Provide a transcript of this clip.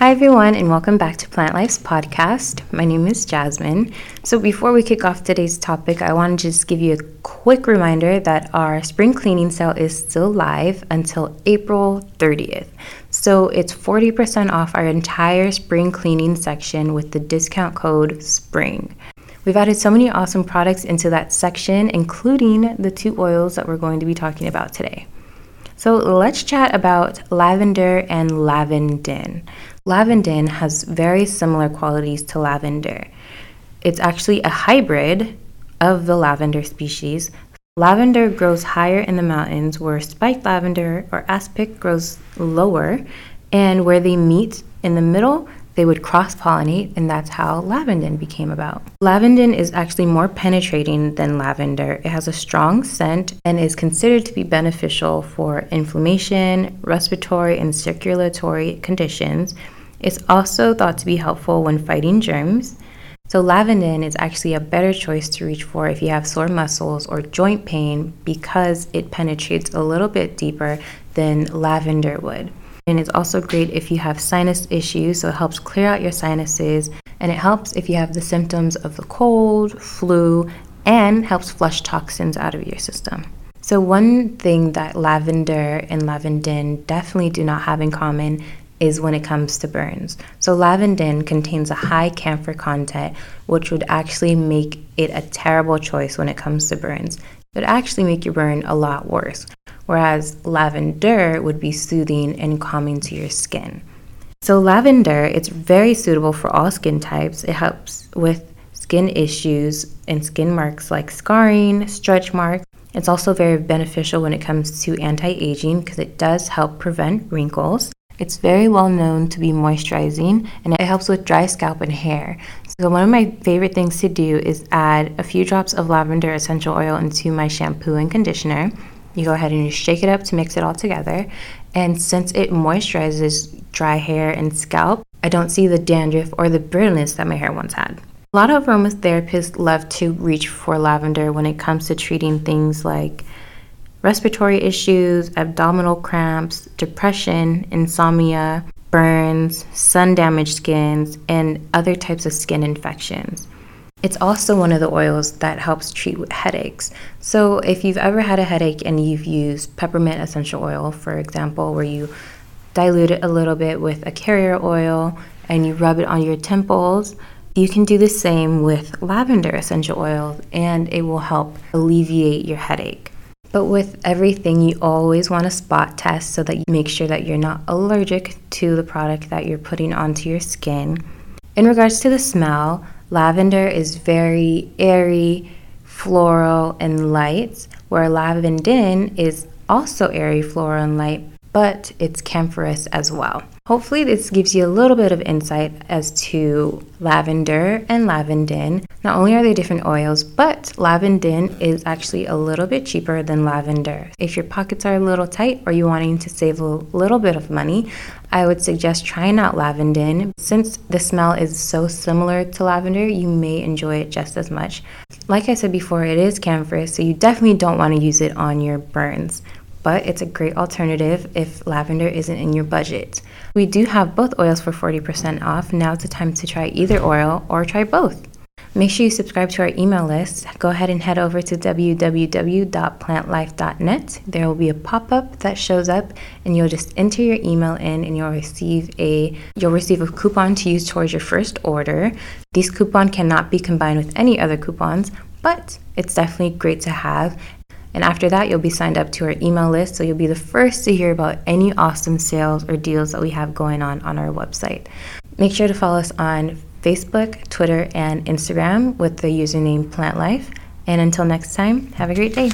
Hi, everyone, and welcome back to Plant Life's podcast. My name is Jasmine. So, before we kick off today's topic, I want to just give you a quick reminder that our spring cleaning sale is still live until April 30th. So, it's 40% off our entire spring cleaning section with the discount code SPRING. We've added so many awesome products into that section, including the two oils that we're going to be talking about today. So let's chat about lavender and lavandin. Lavandin has very similar qualities to lavender. It's actually a hybrid of the lavender species. Lavender grows higher in the mountains, where spiked lavender or aspic grows lower, and where they meet in the middle, they would cross pollinate, and that's how lavandin became about. Lavandin is actually more penetrating than lavender. It has a strong scent and is considered to be beneficial for inflammation, respiratory, and circulatory conditions. It's also thought to be helpful when fighting germs. So, lavandin is actually a better choice to reach for if you have sore muscles or joint pain because it penetrates a little bit deeper than lavender would. And it's also great if you have sinus issues, so it helps clear out your sinuses. And it helps if you have the symptoms of the cold, flu, and helps flush toxins out of your system. So, one thing that lavender and lavandin definitely do not have in common is when it comes to burns. So, lavandin contains a high camphor content, which would actually make it a terrible choice when it comes to burns. It would actually make your burn a lot worse whereas lavender would be soothing and calming to your skin. So, lavender, it's very suitable for all skin types. It helps with skin issues and skin marks like scarring, stretch marks. It's also very beneficial when it comes to anti aging because it does help prevent wrinkles. It's very well known to be moisturizing and it helps with dry scalp and hair. So, one of my favorite things to do is add a few drops of lavender essential oil into my shampoo and conditioner. You go ahead and you shake it up to mix it all together. And since it moisturizes dry hair and scalp, I don't see the dandruff or the brittleness that my hair once had. A lot of aromatherapists love to reach for lavender when it comes to treating things like respiratory issues, abdominal cramps, depression, insomnia, burns, sun damaged skins, and other types of skin infections. It's also one of the oils that helps treat headaches. So, if you've ever had a headache and you've used peppermint essential oil, for example, where you dilute it a little bit with a carrier oil and you rub it on your temples, you can do the same with lavender essential oil and it will help alleviate your headache. But with everything, you always want to spot test so that you make sure that you're not allergic to the product that you're putting onto your skin. In regards to the smell, Lavender is very airy, floral, and light, where lavandin is also airy, floral, and light, but it's camphorous as well. Hopefully, this gives you a little bit of insight as to lavender and lavandin. Not only are they different oils, but lavandin is actually a little bit cheaper than lavender. If your pockets are a little tight or you're wanting to save a little bit of money, I would suggest trying out lavandin. Since the smell is so similar to lavender, you may enjoy it just as much. Like I said before, it is camphorous, so you definitely don't want to use it on your burns but it's a great alternative if lavender isn't in your budget. We do have both oils for 40% off. Now it's the time to try either oil or try both. Make sure you subscribe to our email list. Go ahead and head over to www.plantlife.net. There will be a pop-up that shows up and you'll just enter your email in and you'll receive a you'll receive a coupon to use towards your first order. These coupon cannot be combined with any other coupons, but it's definitely great to have and after that, you'll be signed up to our email list, so you'll be the first to hear about any awesome sales or deals that we have going on on our website. Make sure to follow us on Facebook, Twitter, and Instagram with the username Plant Life. And until next time, have a great day.